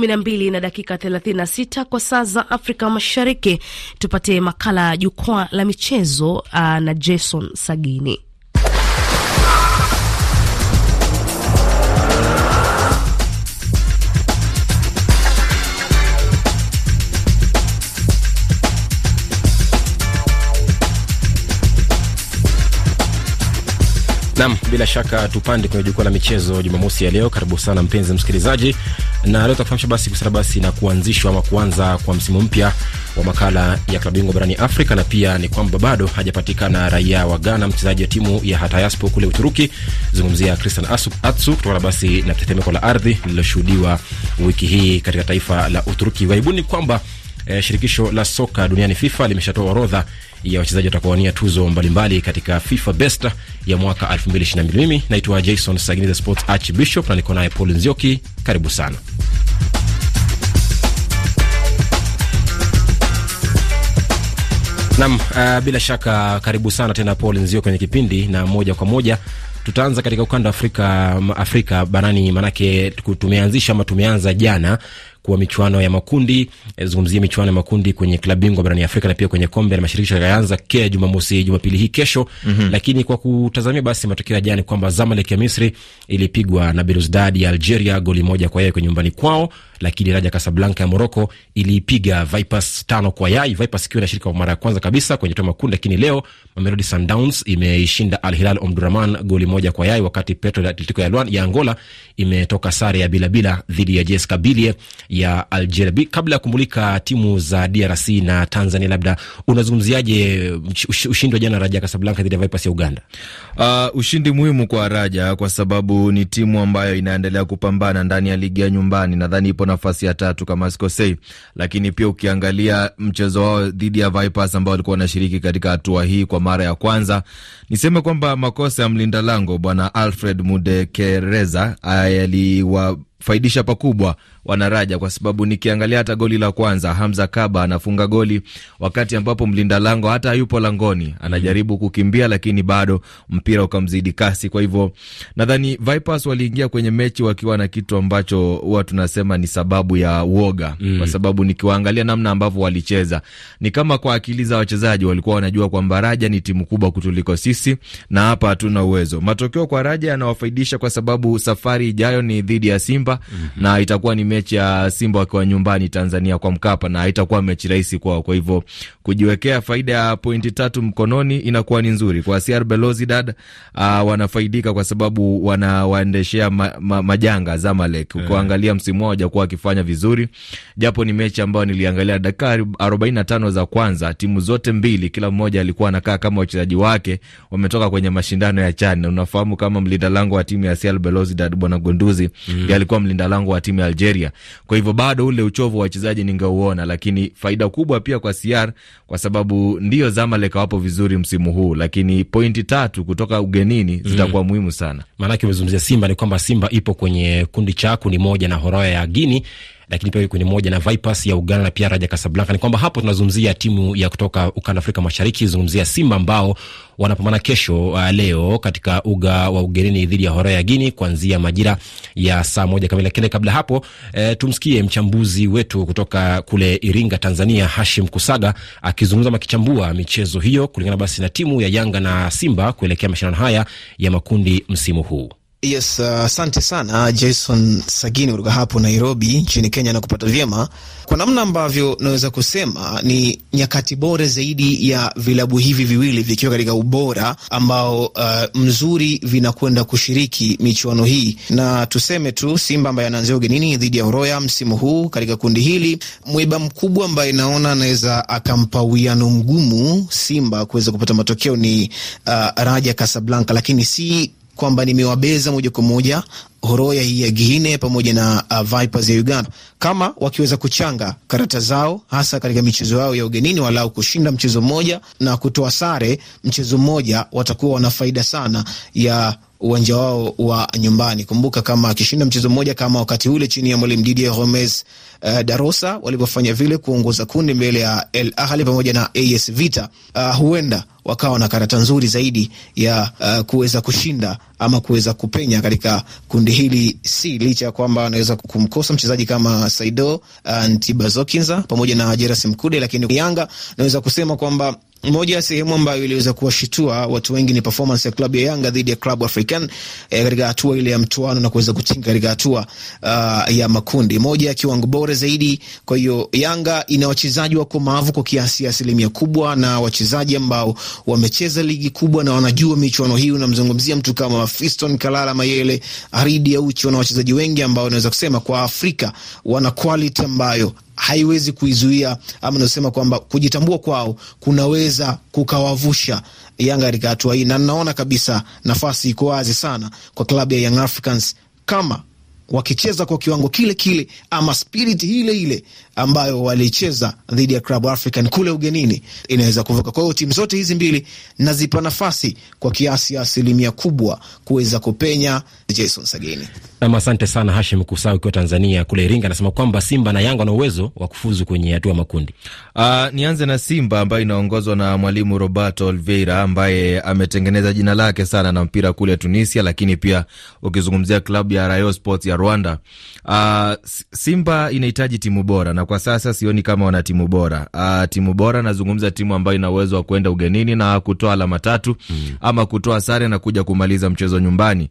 kumi na dakika thelathini na sita kwa saa za Afrika Mashariki. Tupate makala ya jukwaa la michezo uh, na Jason Sagini. Nam, bila shaka tupande kwenye jukwaa la michezo Jumamosi ya leo. Karibu sana mpenzi msikilizaji, na leo tutafahamisha basi kuhusiana basi na kuanzishwa ama kuanza kwa msimu mpya wa makala ya klabu bingwa barani Afrika, na pia ni kwamba bado hajapatikana raia wa Ghana, mchezaji wa timu ya Hatayaspo kule Uturuki. Zungumzia Christian Atsu kutokana basi na tetemeko la ardhi lililoshuhudiwa wiki hii katika taifa la Uturuki. Waibuni kwamba eh, shirikisho la soka duniani FIFA limeshatoa orodha ya wachezaji watakaowania tuzo mbalimbali mbali katika FIFA Best ya mwaka 2022. Mimi naitwa Jason Sagini, Sports Archbishop, na niko naye Paul Nzioki. Karibu sana. Nam, uh, bila shaka karibu sana tena Paul Nzio kwenye kipindi, na moja kwa moja tutaanza katika ukanda wa Afrika, Afrika barani, manake tumeanzisha ama tumeanza jana kuwa michuano ya makundi e, zungumzia michuano ya makundi kwenye klabu bingwa barani Afrika na pia kwenye kombe la mashirikisho yataanza kea Jumamosi, Jumapili hii kesho. mm -hmm. Lakini kwa kutazamia basi matokeo ya jana kwamba Zamalek ya Misri ilipigwa na Belouizdad ya Algeria goli moja kwa yeye kwenye nyumbani kwao, lakini Raja Kasablanka ya Moroko iliipiga Vipers tano kwa yai, Vipers ikiwa inashirika kwa mara ya kwanza kabisa kwenye toa makundi. Lakini leo Mamelodi Sundowns imeishinda Al Hilal Omdurman goli moja kwa yai, wakati Petro Atletico ya Angola imetoka sare ya bilabila dhidi ya JS Kabylie ya Algeria. Kabla ya kumulika timu za DRC na Tanzania, labda unazungumziaje ushindi wa jana Raja Kasablanka dhidi ya Vipers ya Uganda? Uh, ushindi muhimu kwa Raja kwa sababu ni timu ambayo inaendelea kupambana ndani ya ligi ya nyumbani. Nadhani ipo nafasi ya tatu kama sikosei, lakini pia ukiangalia mchezo wao dhidi ya Vipers ambao walikuwa wanashiriki katika hatua hii kwa mara ya kwanza, niseme kwamba makosa ya mlinda lango bwana Alfred Mudekereza yaliwafaidisha pakubwa wanaraja kwa sababu nikiangalia hata goli la kwanza Hamza Kaba anafunga goli wakati ambapo mlinda lango hata hayupo langoni, anajaribu kukimbia lakini bado mpira ukamzidi kasi. Kwa hivyo nadhani Vipers waliingia kwenye mechi wakiwa na kitu ambacho huwa tunasema ni sababu ya uoga mm. Kwa sababu nikiwaangalia namna ambavyo walicheza ni kama kwa akili za wachezaji walikuwa wanajua kwamba Raja ni timu kubwa kutuliko sisi na hapa hatuna uwezo. Matokeo kwa Raja yanawafaidisha kwa sababu safari ijayo ni dhidi ya Simba mm -hmm. na itakuwa ni mechi ya Simba wakiwa nyumbani Tanzania kwa Mkapa, na haitakuwa mechi rahisi kwao. Kwa hivyo kujiwekea faida ya pointi tatu mkononi inakuwa ni nzuri kwa CR Belouizdad. Uh, wanafaidika kwa sababu wanawaendeshea ma, ma, majanga Zamalek. Ukiangalia msimu wao hajakuwa wakifanya vizuri, japo ni mechi ambayo niliangalia dakika 45 za kwanza, timu zote mbili, kila mmoja alikuwa anakaa kama wachezaji wake wametoka kwenye mashindano ya CHAN. Unafahamu kama mlinda lango wa timu ya CR Belouizdad bwana Gonduzi mm. alikuwa mlinda lango wa timu ya Algeria. Kwa hivyo bado ule uchovu wa wachezaji ningeuona, lakini faida kubwa pia kwa CR kwa sababu ndio Zamalek wapo vizuri msimu huu, lakini pointi tatu kutoka ugenini zitakuwa mm. muhimu sana. Maanake umezungumzia Simba, ni kwamba Simba ipo kwenye kundi cha kundi moja na Horoya ya Guini lakini pia kwenye moja na Vipers ya Uganda na pia Raja Casablanca. Ni kwamba hapo tunazungumzia timu ya kutoka ukanda Afrika Mashariki, zungumzia Simba ambao wanapambana kesho uh, leo katika uga wa ugenini dhidi ya Horoya Guini kuanzia majira ya saa moja kamili. Lakini kabla hapo eh, tumsikie mchambuzi wetu kutoka kule Iringa, Tanzania, Hashim Kusaga akizungumza makichambua michezo hiyo kulingana basi na timu ya Yanga na Simba kuelekea mashindano haya ya makundi msimu huu. Yes, asante uh, sana Jason Sagini kutoka hapo Nairobi nchini Kenya na kupata vyema. Kwa namna ambavyo naweza kusema ni nyakati bora zaidi ya vilabu hivi viwili vikiwa katika ubora ambao uh, mzuri vinakwenda kushiriki michuano hii, na tuseme tu Simba ambaye anaanzia ugenini dhidi ya Horoya msimu huu katika kundi hili, mwiba mkubwa ambaye naona anaweza akampa uwiano mgumu Simba kuweza kupata matokeo ni uh, Raja Casablanca, lakini si kwamba nimewabeza moja kwa moja Horoya hii ya Guinea pamoja na uh, Vipers ya Uganda, kama wakiweza kuchanga karata zao hasa katika michezo yao ya ugenini, walau kushinda mchezo mmoja na kutoa sare mchezo mmoja, watakuwa wana faida sana ya uwanja wao wa nyumbani. Kumbuka kama akishinda mchezo mmoja kama wakati ule chini ya mwalimu Didier Gomes uh, Darosa walivyofanya vile kuongoza kundi mbele ya El Ahly pamoja na AS Vita, uh, huenda wakawa na karata nzuri zaidi ya uh, kuweza kushinda ama kuweza kupenya katika kundi hili, si licha ya kwamba anaweza kumkosa mchezaji kama Saido uh, Ntibazokinza pamoja na Jerasi Mkude, lakini Yanga naweza kusema kwamba moja ya sehemu ambayo iliweza kuwashitua watu wengi ni performance ya klabu ya Yanga dhidi ya klabu African eh, katika hatua ile ya mtoano na kuweza kutinga katika hatua uh, ya makundi, moja ya kiwango bora zaidi. Kwa hiyo Yanga ina wachezaji wakomavu kwa kiasi asilimia kubwa na wachezaji ambao wamecheza ligi kubwa na wanajua michuano hii. Unamzungumzia mtu kama Fiston Kalala Mayele, Aridi Aucho na wachezaji wengi ambao unaweza kusema kwa Afrika wana quality ambayo haiwezi kuizuia ama nasema kwamba kujitambua kwao kunaweza kukawavusha Yanga katika hatua hii, na naona kabisa nafasi iko wazi sana kwa klabu ya Young Africans kama wakicheza kwa kiwango kile kile ama spirit ile ile ambayo walicheza dhidi ya Club African kule ugenini, inaweza kuvuka. Kwa hiyo timu zote hizi mbili nazipa nafasi kwa kiasi ya asilimia kubwa kuweza kupenya. Jason Sageni nam, asante sana Hashim Kusau ukiwa Tanzania kule Iringa, anasema kwamba Simba na Yanga wana uwezo wa kufuzu kwenye hatua makundi. Uh, nianze na Simba ambayo inaongozwa na mwalimu Roberto Oliveira ambaye ametengeneza jina lake sana na mpira kule Tunisia, lakini pia ukizungumzia klabu ya Rayo Sports ya Rwanda. Uh, Simba inahitaji timu bora na kwa sasa sioni kama wana timu bora. Uh, timu bora nazungumza timu ambayo ina uwezo wa kwenda ugenini na kutoa alama tatu mm, ama kutoa sare na kuja kumaliza mchezo nyumbani.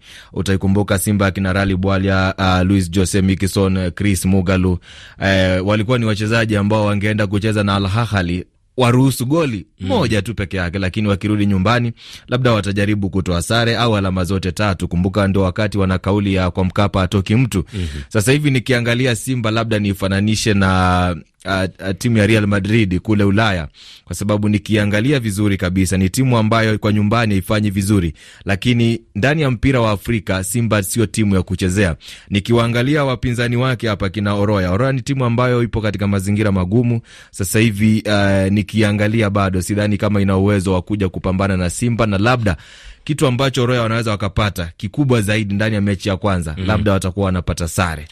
Utaikumbuka Simba akina Rali Bwalya, uh, Luis Jose Mikison, Chris Mugalu, uh, walikuwa ni wachezaji ambao wangeenda kucheza na Al Ahly waruhusu goli mm. moja tu peke yake, lakini wakirudi nyumbani labda watajaribu kutoa sare au alama zote tatu. Kumbuka ndo wakati wana kauli ya kwa Mkapa atoki mtu mm -hmm. Sasa hivi nikiangalia Simba labda niifananishe na Timu ya Real Madrid kule Ulaya, kwa sababu nikiangalia vizuri kabisa ni timu ambayo kwa nyumbani haifanyi vizuri, lakini ndani ya mpira wa Afrika Simba sio timu ya kuchezea. Nikiwaangalia wapinzani wake hapa kina Oroya, Oroya ni timu ambayo ipo katika mazingira magumu sasa hivi. Uh, nikiangalia bado sidhani kama ina uwezo wa kuja kupambana na Simba na labda kitu ambacho Roya wanaweza wakapata kikubwa zaidi ndani ya mechi ya kwanza mm -hmm. labda watakuwa wanapata sare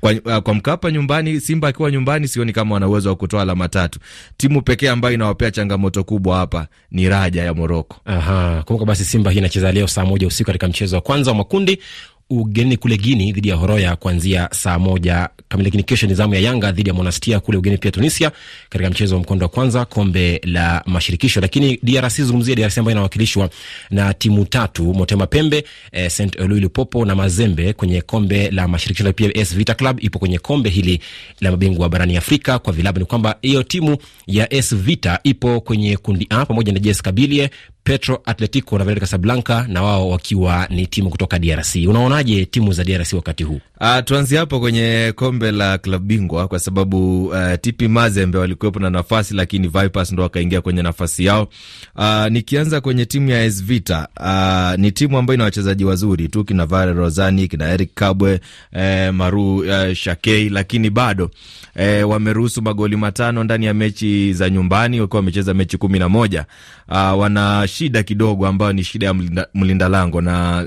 kwa, kwa Mkapa nyumbani. Simba akiwa nyumbani, sioni kama wana uwezo wa kutoa alama tatu. Timu pekee ambayo inawapea changamoto kubwa hapa ni Raja ya Moroko. Kumbuka basi Simba hii inacheza leo saa moja usiku katika mchezo wa kwanza wa makundi ugenini kule Guini dhidi ya Horoya kuanzia saa moja kamili. Lakini kesho ni zamu ya Yanga dhidi ya Monastia kule ugeni pia Tunisia, katika mchezo wa mkondo wa kwanza kombe la mashirikisho. Lakini DRC, zungumzia DRC ambayo inawakilishwa na timu tatu, Motema Pembe, eh, Saint Eloi Lupopo na Mazembe kwenye kombe la mashirikisho. Pia AS Vita Club ipo kwenye kombe hili la mabingwa barani Afrika kwa vilabu. Ni kwamba hiyo timu ya AS Vita ipo kwenye kundi A pamoja na JS Kabylie Petro Atletico na Villa Casablanca na wao wakiwa ni timu kutoka DRC. Unaonaje timu za DRC wakati huu? Uh, tuanzie hapo kwenye kombe la klabu bingwa kwa sababu uh, TP Mazembe walikuwepo na nafasi lakini Vipers ndo wakaingia kwenye nafasi yao. Uh, nikianza kwenye timu ya AS Vita, uh, ni timu ambayo ina wachezaji wazuri tu kina Vare Rozani, kina Eric Kabwe, eh, Maru uh, Shakei, lakini bado eh, wameruhusu magoli matano ndani ya mechi za nyumbani wakiwa wamecheza mechi kumi na moja. Uh, wana shida kidogo ambayo ni shida ya mlinda, mlinda lango na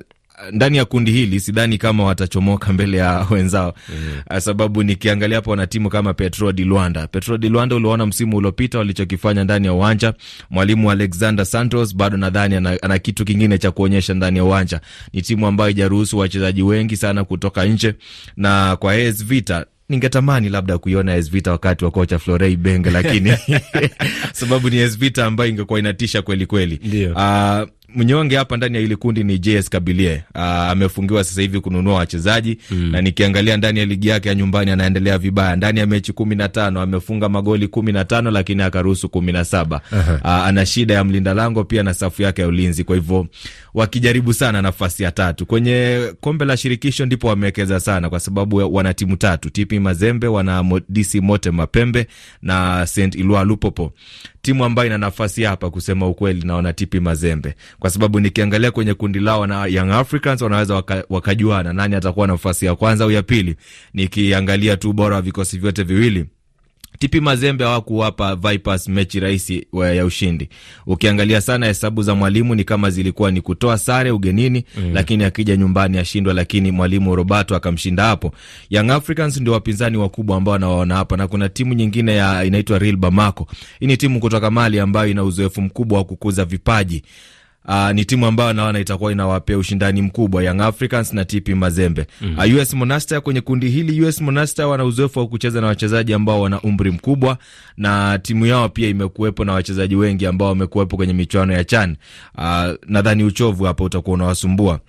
ndani ya kundi hili sidhani kama watachomoka mbele ya wenzao mm. Sababu nikiangalia hapo wana timu kama Petro di Luanda. Petro di Luanda uliona msimu uliopita walichokifanya ndani ya uwanja. Mwalimu Alexander Santos bado nadhani ana, ana kitu kingine cha kuonyesha ndani ya uwanja. Ni timu ambayo haijaruhusu wachezaji wengi sana kutoka nje, na kwa AS Vita ningetamani labda kuiona AS Vita wakati wa kocha Florent Ibenge, lakini sababu ni AS Vita ambayo ingekuwa inatisha kweli kweli. Uh, mnyonge hapa ndani ya hili kundi ni JS Kabylie. Uh, amefungiwa sasa hivi kununua wachezaji mm. na nikiangalia ndani ya ligi yake ya nyumbani anaendelea vibaya. Ndani ya mechi kumi na tano amefunga magoli kumi na tano lakini akaruhusu kumi na saba. Uh, ana shida ya mlinda lango pia na safu yake ya ulinzi, kwa hivyo wakijaribu sana nafasi ya tatu kwenye kombe la shirikisho ndipo wamewekeza sana, kwa sababu wana timu tatu, TP Mazembe, wana DC Mote Mapembe na St Eloi Lupopo timu ambayo ina nafasi hapa kusema ukweli, naona TP Mazembe, kwa sababu nikiangalia kwenye kundi lao na Young Africans wanaweza waka, wakajuana nani atakuwa nafasi ya kwanza au ya pili. Nikiangalia tu bora wa vikosi vyote viwili TP Mazembe hawakuwapa Vipers mechi rahisi ya ushindi. Ukiangalia sana hesabu za mwalimu ni kama zilikuwa ni kutoa sare ugenini mm. lakini akija nyumbani ashindwa, lakini mwalimu Roberto akamshinda hapo. Young Africans ndio wapinzani wakubwa ambao wanawaona hapa, na kuna timu nyingine ya inaitwa Real Bamako. Hii ni timu kutoka Mali ambayo ina uzoefu mkubwa wa kukuza vipaji Uh, ni timu ambayo naona itakuwa inawapea ushindani mkubwa Young Africans na TP Mazembe. mm -hmm. Uh, US Monastir kwenye kundi hili, US Monastir wana uzoefu wa kucheza na wachezaji ambao wana umri mkubwa, na timu yao pia imekuwepo na wachezaji wengi ambao wamekuwepo kwenye michuano ya CHAN. Uh, nadhani uchovu hapa utakuwa unawasumbua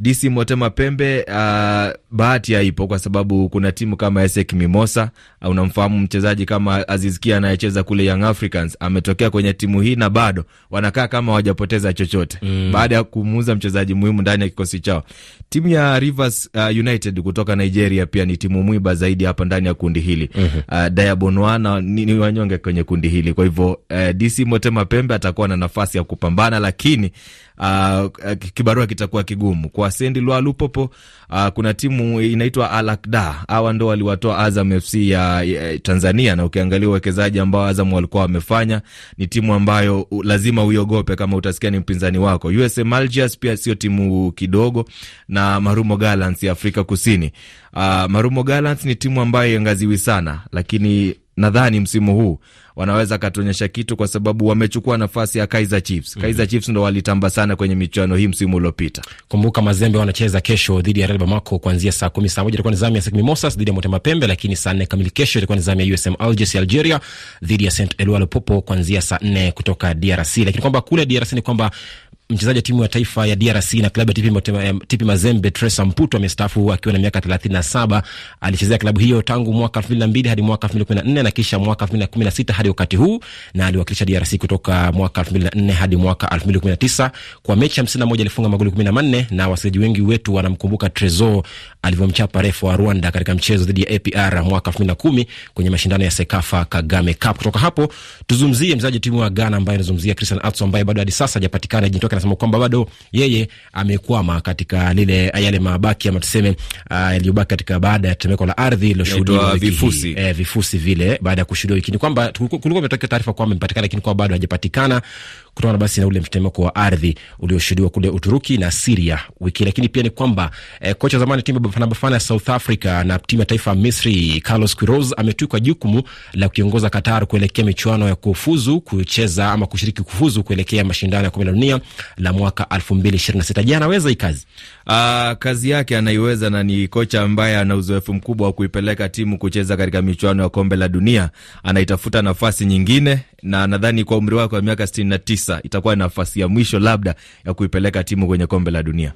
DC Motema Pembe. Uh, bahati haipo kwa sababu kuna timu kama Esek Mimosa. Uh, unamfahamu mchezaji kama Azizkia anayecheza kule Young Africans, ametokea kwenye timu hii na bado wanakaa kama hawajapoteza chochote mm. baada ya kumuuza mchezaji muhimu ndani ya kikosi chao. Timu ya Rivers uh, United kutoka Nigeria pia ni timu mwiba zaidi hapa ndani ya kundi hili mm -hmm. uh, Diabonwana ni, ni wanyonge kwenye kundi hili, kwa hivyo uh, DC Motema Pembe atakuwa na nafasi ya kupambana, lakini uh, kibarua kitakuwa kigumu kwa Sendi Lwa Lupopo. Uh, kuna timu inaitwa Alakda, hawa ndo waliwatoa Azam FC ya, ya Tanzania, na ukiangalia uwekezaji ambao Azam walikuwa wamefanya, ni timu ambayo lazima uiogope kama utasikia ni mpinzani wako. USM Algiers pia sio timu kidogo, na Marumo Gallants ya Afrika Kusini. Uh, Marumo Gallants ni timu ambayo iangaziwi sana, lakini nadhani msimu huu wanaweza katuonyesha kitu kwa sababu wamechukua nafasi ya Kaizer Chiefs. -hmm. Kaizer Chiefs ndo walitamba sana kwenye michuano hii msimu uliopita. Kumbuka Mazembe wanacheza kesho dhidi ya Real Bamako kuanzia saa kumi. Saa moja itakuwa ni zamu ya Mimosas dhidi ya Motema Pembe, lakini saa nne kamili kesho itakuwa ni zamu ya USM Alger ya Algeria dhidi ya Saint Eloi Lupopo kuanzia saa nne kutoka DRC. Lakini kwamba kule DRC ni kwamba mchezaji wa timu ya taifa ya DRC na klabu ya TP Mazembe Tresa Mputo amestaafu akiwa na miaka 37. Alichezea klabu hiyo tangu mwaka 2002 hadi mwaka 2014 na kisha mwaka 2016 hadi wakati huu, na aliwakilisha DRC kutoka mwaka 2004 hadi mwaka 2019. Kwa mechi 51 alifunga magoli 14, na wachezaji wengi wetu wanamkumbuka Tresor alivyomchapa refu wa Rwanda katika mchezo dhidi ya APR mwaka 2010 kwenye mashindano ya Sekafa Kagame Cup. Kutoka hapo tuzungumzie mchezaji timu ya Ghana ambaye anazungumzia Christian Atsu ambaye bado hadi sasa hajapatikana jintoka anasema kwamba bado yeye amekwama katika lile yale mabaki ama tuseme uh, yaliyobaki katika baada ya tetemeko la ardhi liloshuhudiwa vifusi, eh, vifusi vile baada ya kushuhudiwa wiki ni kwamba kulikuwa umetokea taarifa kwamba amepatikana, lakini kwa bado hajapatikana kutokana basi na ule mtetemeko wa ardhi ulioshuhudiwa kule Uturuki na Siria wiki. Lakini pia ni kwamba eh, kocha zamani timu ya Bafana Bafana ya South Africa na timu ya taifa ya Misri Carlos Quiroz ametwikwa jukumu la kuiongoza Qatar kuelekea michuano ya kufuzu kucheza ama kushiriki kufuzu kuelekea mashindano ya kombe la dunia la mwaka 2026. Je, anaweza hii kazi? Uh, kazi yake anaiweza, na ni kocha ambaye ana uzoefu mkubwa wa kuipeleka timu kucheza katika michuano ya kombe la dunia. Anaitafuta nafasi nyingine, na nadhani kwa umri wake wa miaka 69 itakuwa nafasi ya mwisho labda ya kuipeleka timu kwenye kombe la dunia.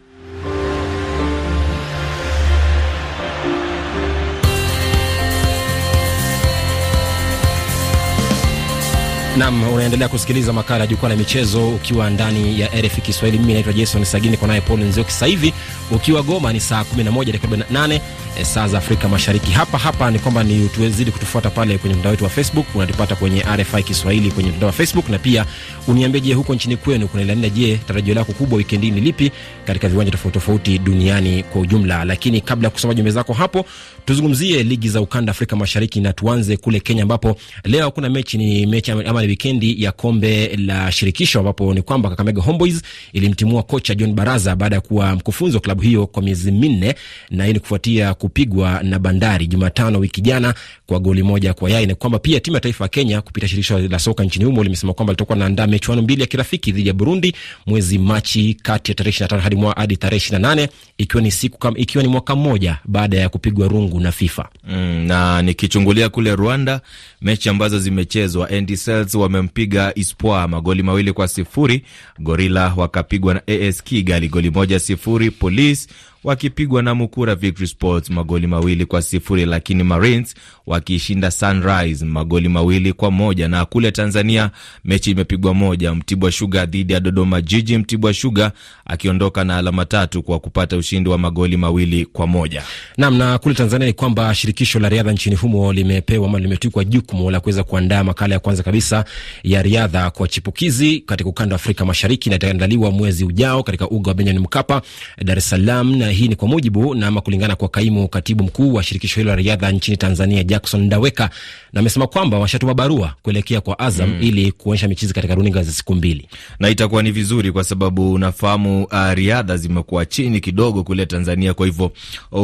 Nam, unaendelea kusikiliza makala ya jukwaa la michezo ukiwa ndani ya RFI Kiswahili. Mimi naitwa Jason Sagini, kwa naye Paul Nzioki. Sasa hivi ukiwa Goma ni saa 11 dakika 48 e, saa za Afrika Mashariki. Hapa hapa ni kwamba ni tuwezidi kutufuata pale kwenye mtandao wetu wa Facebook, unatupata kwenye RFI Kiswahili kwenye mtandao wa Facebook, na pia uniambie, je, huko nchini kwenu kuna nini? Je, tarajio lako kubwa wikendi ni lipi katika viwanja tofauti tofauti duniani kwa ujumla? Lakini kabla ya kusoma jumbe zako hapo, tuzungumzie ligi za ukanda Afrika Mashariki na tuanze kule Kenya, ambapo leo hakuna mechi, ni mechi ama wikendi ya kombe la shirikisho, ambapo ni kwamba Kakamega Homeboys ilimtimua kocha John Baraza baada ya kuwa mkufunzi wa klabu hiyo kwa miezi minne, na hii ni kufuatia kupigwa na Bandari Jumatano wiki jana kwa goli moja kwa yai. Na kwamba pia timu ya taifa ya Kenya kupitia shirikisho la soka nchini humo limesema kwamba litakuwa naandaa michuano mbili ya kirafiki dhidi ya Burundi mwezi Machi, kati ya tarehe 25 hadi hadi tarehe 28, ikiwa ni siku kama ikiwa ni mwaka mmoja baada ya kupigwa rungu na FIFA. Mm, na nikichungulia kule Rwanda mechi ambazo zimechezwa, ND Cells wamempiga Espoir magoli mawili kwa sifuri. Gorilla wakapigwa na AS Kigali goli moja sifuri. Police wakipigwa na Mukura Victory Sports magoli mawili kwa sifuri, lakini Marines wakishinda Sunrise magoli mawili kwa moja. Na kule Tanzania mechi imepigwa moja, Mtibwa Sugar dhidi ya Dodoma Jiji, Mtibwa Sugar akiondoka na alama tatu kwa kupata ushindi wa magoli mawili kwa moja. Naam, na kule Tanzania ni kwamba shirikisho la riadha nchini humo limepewa ama limetwikwa jukumu la kuweza kuandaa makala ya kwanza kabisa ya riadha kwa chipukizi katika ukanda wa Afrika Mashariki, na itaandaliwa mwezi ujao katika uga wa Benjamin Mkapa, Dar es Salaam na hii ni kwa mujibu na ama kulingana kwa kaimu katibu mkuu wa shirikisho hilo la riadha nchini Tanzania, Jackson Ndaweka, na amesema kwamba washatuma barua kuelekea kwa Azam mm. ili kuonyesha michezo katika runinga za siku mbili, na itakuwa ni vizuri kwa sababu unafahamu, uh, riadha zimekuwa chini kidogo kule Tanzania. Kwa hivyo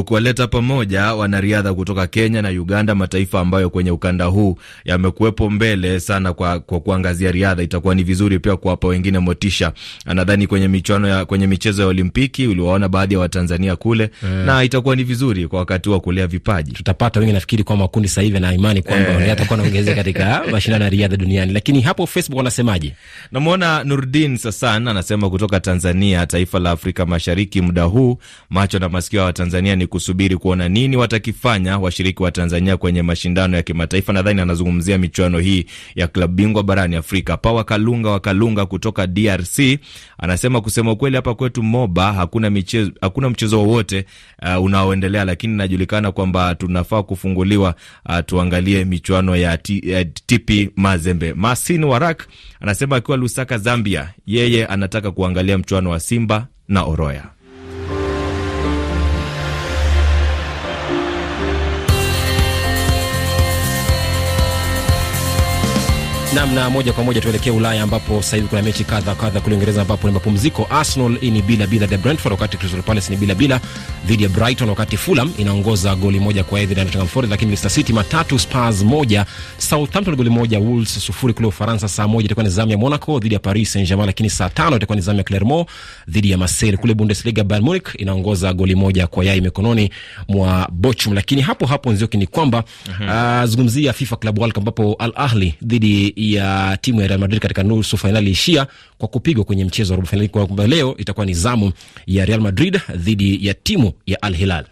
kuwaleta pamoja wanariadha kutoka Kenya na Uganda, mataifa ambayo kwenye ukanda huu yamekuwepo mbele sana kwa, kwa kuangazia riadha, itakuwa ni vizuri pia kuwapa wengine motisha. Nadhani kwenye michuano ya kwenye michezo ya Olimpiki uliwaona baadhi ya Watanzania kule mm. na itakuwa ni vizuri kwa wakati wa kulea vipaji. Tutapata wengi, nafikiri kwa makundi sasa hivi na imani kwamba eh, yatakuwa naongezeka katika mashindano ya riadha duniani. Lakini hapo Facebook wanasemaje? Namwona Nurdin Sasan anasema kutoka Tanzania, taifa la Afrika Mashariki, muda huu macho na masikio ya Watanzania ni kusubiri kuona nini watakifanya washiriki wa Tanzania kwenye mashindano ya kimataifa. Nadhani anazungumzia michuano hii ya klabu bingwa barani Afrika. Pawa Kalunga wa Kalunga kutoka DRC anasema kusema ukweli, hapa kwetu Moba hakuna michezo, hakuna mchezo wowote uh, unaoendelea, lakini inajulikana kwamba tunafaa kufunguliwa, uh, tuangalie michuano ya, ya TP Mazembe. Masin Warak anasema akiwa Lusaka, Zambia, yeye anataka kuangalia mchuano wa Simba na Oroya. Namna moja kwa moja tuelekee Ulaya ambapo sasa hivi kuna mechi kadha kadha kule Uingereza ambapo ni mapumziko. Arsenal ni bila bila ya Brentford, wakati Crystal Palace ni bila bila dhidi ya Brighton, wakati Fulham inaongoza goli moja kwa dhidi ya Nottingham Forest, lakini Leicester City matatu, Spurs moja, Southampton goli moja, Wolves sufuri kule Ufaransa. Saa moja itakuwa ni zamu ya Monaco dhidi ya Paris Saint-Germain, lakini saa tano itakuwa ni zamu ya Clermont dhidi ya Marseille. Kule Bundesliga Bayern Munich inaongoza goli moja kwa yai mikononi mwa Bochum. Lakini hapo hapo Nzioki ni kwamba uh, zungumzia FIFA Club World Cup ambapo Al Ahli dhidi ya timu ya Real Madrid katika nusu fainali ishia kwa kupigwa kwenye mchezo wa robo fainali. Kwa leo itakuwa ni zamu ya Real Madrid dhidi ya timu ya Al Hilal.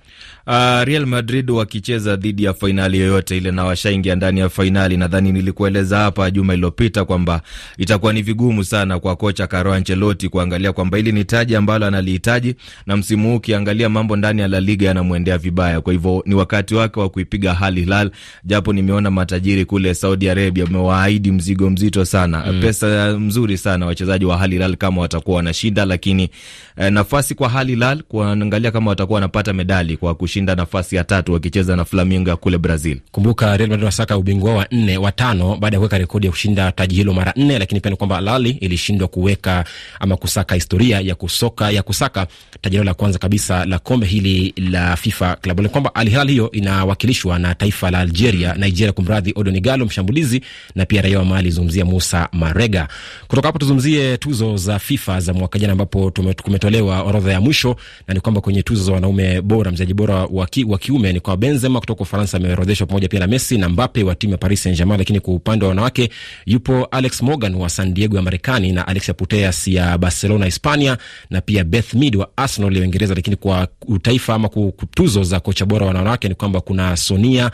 Uh, Real Madrid wakicheza dhidi ya fainali yoyote ile na washaingia ndani ya fainali. Nadhani nilikueleza hapa juma iliyopita kwamba itakuwa ni vigumu sana kwa kocha Carlo Ancelotti kuangalia kwamba hili ni taji ambalo analihitaji, na msimu huu ukiangalia mambo ndani ya La Liga yanamwendea vibaya. Kwa hivyo ni wakati wake wa kuipiga Al Hilal, japo nimeona matajiri kule Saudi Arabia wamewaahidi mzigo mzito sana mm. pesa mzuri sana wachezaji wa Al Hilal kama watakuwa wanashinda, lakini eh, nafasi kwa Al Hilal kuangalia kama watakuwa wanapata medali kwa kushinda nafasi ya tatu wakicheza na Flamengo ya kule Brazil. Kumbuka Real Madrid wasaka ubingwa wa nne wa tano baada ya kuweka rekodi ya kushinda taji hilo mara nne, lakini pia ni kwamba Al Ahly ilishindwa kuweka ama kusaka historia ya kusoka ya kusaka taji la kwanza kabisa la kombe hili la FIFA klabu, Ni kwamba Al Hilal hiyo inawakilishwa na taifa la Algeria, Nigeria kumradhi, Odon Igalo mshambulizi na pia raia wa Mali zungumzia Musa Marega. Kutoka hapo tuzungumzie tuzo za FIFA za mwaka jana ambapo kumetolewa orodha ya mwisho na ni kwamba kwenye tuzo za wanaume bora mchezaji bora wa wa kiume ni kwa Benzema kutoka Ufaransa ameorodheshwa pamoja pia na Messi na Mbappe wa timu ya Paris Saint-Germain. Lakini kwa upande wa wanawake yupo Alex Morgan wa San Diego ya Marekani na Alexia Putellas ya Barcelona Hispania, na pia Beth Mead wa Arsenal ya Uingereza. Lakini kwa utaifa ama tuzo za kocha bora wa wanawake ni kwamba kuna Sonia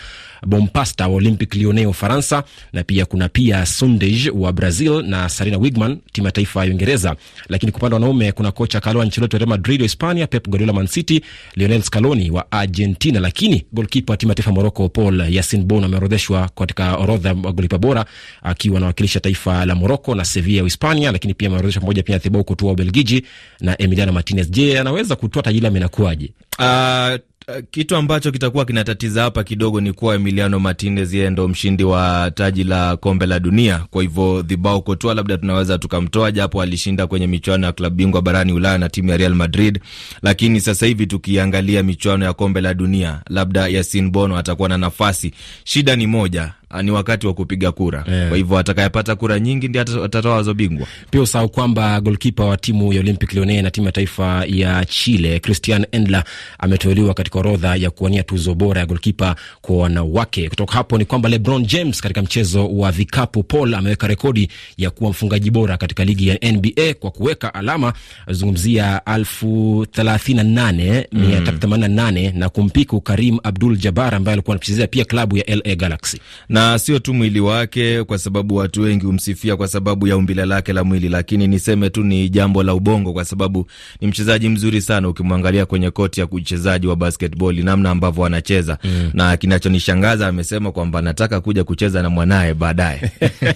Bompasta wa Olympic Lyonnais Ufaransa, na pia kuna pia Sundej wa Brazil na Sarina Wigman timu ya taifa ya Uingereza. Lakini kwa upande wa wanaume kuna kocha Carlo Ancelotti wa Real Madrid wa Hispania, Pep Guardiola Man City, Lionel Scaloni wa Argentina, lakini golkipa wa timu ya taifa Morocco Paul Yasin Bon ameorodheshwa katika orodha ya golipa bora akiwa anawakilisha taifa la Morocco na Sevilla ya Hispania, lakini pia ameorodheshwa pamoja pia Thibaut Courtois wa Ubelgiji na Emiliano Martinez. Je, anaweza kutoa taji la menakuaje? uh... Kitu ambacho kitakuwa kinatatiza hapa kidogo ni kuwa Emiliano Martinez yeye ndo mshindi wa taji la kombe la dunia. Kwa hivyo Thibaut Courtois labda tunaweza tukamtoa, japo alishinda kwenye michuano ya klabu bingwa barani Ulaya na timu ya Real Madrid. Lakini sasa hivi tukiangalia michuano ya kombe la dunia, labda Yasin Bono atakuwa na nafasi. Shida ni moja ni wakati wa kupiga kura yeah. Kwa hivyo atakayepata kura nyingi ndi atatoa wazo bingwa. Pia usahau kwamba golkipa wa timu ya Olympic Lyonnais na timu ya taifa ya Chile Christian Endler ameteuliwa katika orodha ya kuwania tuzo bora ya golkipa kwa wanawake. Kutoka hapo ni kwamba LeBron James katika mchezo wa vikapu Paul ameweka rekodi ya kuwa mfungaji bora katika ligi ya NBA kwa kuweka alama zungumzia elfu thelathini na nane mia tatu themanini na nane na kumpiku Karim Abdul Jabbar ambaye alikuwa anachezea pia klabu ya LA Galaxy na na sio tu mwili wake, kwa sababu watu wengi humsifia kwa sababu ya umbile lake la mwili, lakini niseme tu ni jambo la ubongo, kwa sababu ni mchezaji mzuri sana. Ukimwangalia kwenye koti ya uchezaji wa basketball, namna ambavyo anacheza mm. na kinachonishangaza amesema kwamba anataka kuja kucheza na mwanaye baadaye.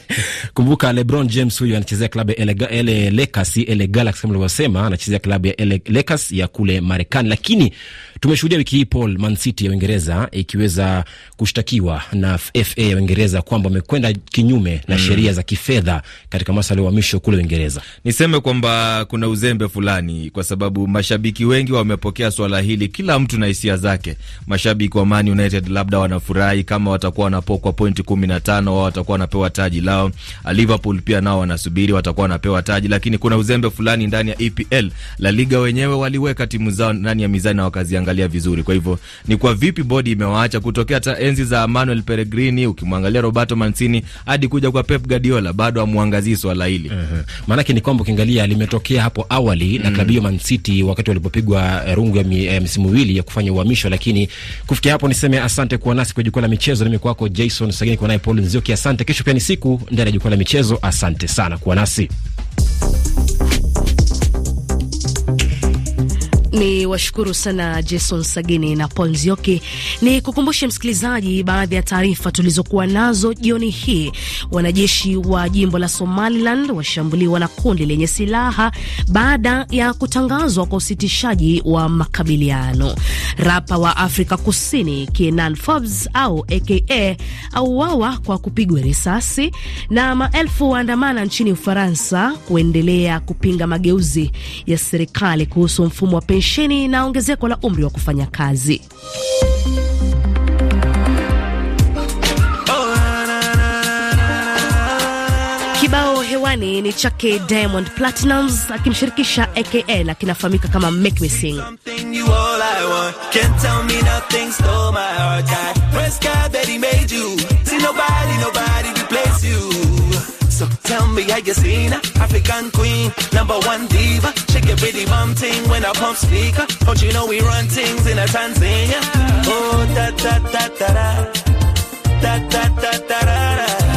Kumbuka LeBron James huyu anachezea klabu ya LA Lakers, LA Galaxy kama ulivyosema, anachezea klabu ya LA Lakers ya kule Marekani, lakini tumeshuhudia wiki hii Paul, Man City ya Uingereza ikiweza kushtakiwa na FA ya Uingereza kwamba wamekwenda kinyume na mm. sheria za kifedha katika masuala ya uhamisho kule Uingereza. Niseme kwamba kuna uzembe fulani, kwa sababu mashabiki wengi wamepokea swala hili, kila mtu na hisia zake. Mashabiki wa Man United labda wanafurahi kama watakuwa wanapokwa pointi kumi na tano, wao watakuwa wanapewa taji lao. Liverpool pia nao wanasubiri watakuwa wanapewa taji, lakini kuna uzembe fulani ndani ya EPL. La Liga wenyewe waliweka timu zao ndani ya mizani na wakaziangalia vizuri. Kwa hivyo ni kwa vipi bodi imewaacha kutokea hata enzi za Manuel Pellegrini, ukimwangalia Roberto Mancini hadi kuja kwa Pep Guardiola, bado amwangazii swala hili. uh -huh. Maanake ni kwamba ukiangalia limetokea hapo awali mm. na klabu hiyo Man City wakati walipopigwa rungu ya mi, eh, misimu miwili ya kufanya uhamisho, lakini kufikia hapo niseme asante kuwa nasi kwa jukwaa la michezo. Nimi kwako Jason Sagini, kwa naye Paul Nzioki, asante. Kesho pia ni siku ndani ya jukwaa la michezo. Asante sana kuwa nasi. Ni washukuru sana Jason Sagini na Paul Nzioki. Ni kukumbushe msikilizaji baadhi ya taarifa tulizokuwa nazo jioni hii. Wanajeshi wa jimbo la Somaliland washambuliwa na kundi lenye silaha baada ya kutangazwa kwa usitishaji wa makabiliano. Rapa wa Afrika Kusini Kenan Forbes au aka auawa kwa kupigwa risasi, na maelfu waandamana nchini Ufaransa kuendelea kupinga mageuzi ya serikali kuhusu mfumo wa pensheni na ongezeko la umri wa kufanya kazi. Kibao hewani ni chake Diamond Platnumz akimshirikisha aka na kama Make Me Sing. So tell me how you seen her, African queen, number one diva. Shake your pretty bum ting when I pump speaker. Don't you know we run things in a Tanzania? Oh da da da da da, da da da da da, da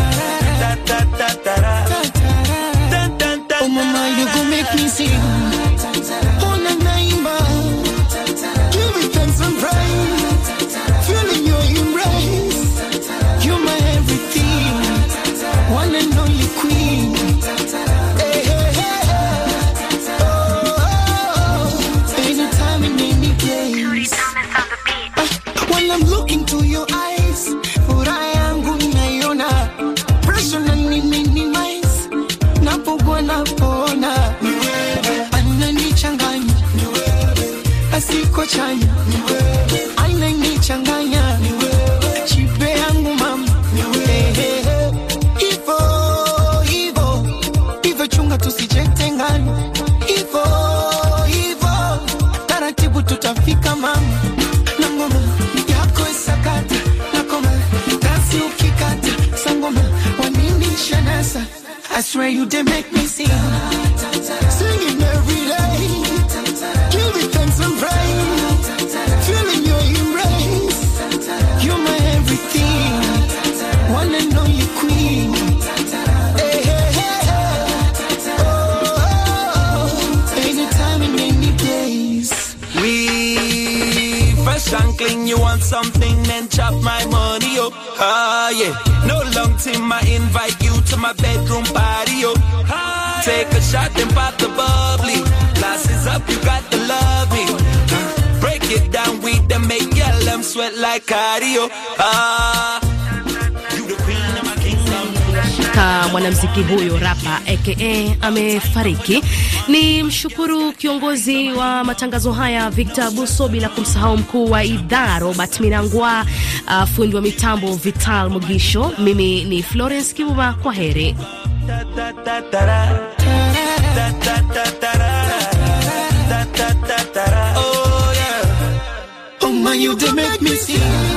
answer. I swear you did make me sing. Singing every day. Give me thanks and praise. Feeling your embrace. You're my everything. One and only queen. Hey, hey, hey, oh, oh. Anytime and any days. We fresh and clean. You want something? Then chop my money up. Ah, yeah. No long time I invite you to my bedroom up. Ah, Take a shot and pop the bubbly. Glasses up, you got to love me. Break it down, we them make y'all them sweat like cardio. Ah. Ka mwanamziki huyo rapa aka amefariki. Ni mshukuru kiongozi wa matangazo haya Victor Buso, bila kumsahau mkuu wa idhaa Robert Minangwa, uh, fundi wa mitambo Vital Mugisho. Mimi ni Florence Kibuba, kwa heri. Oh, yeah. oh,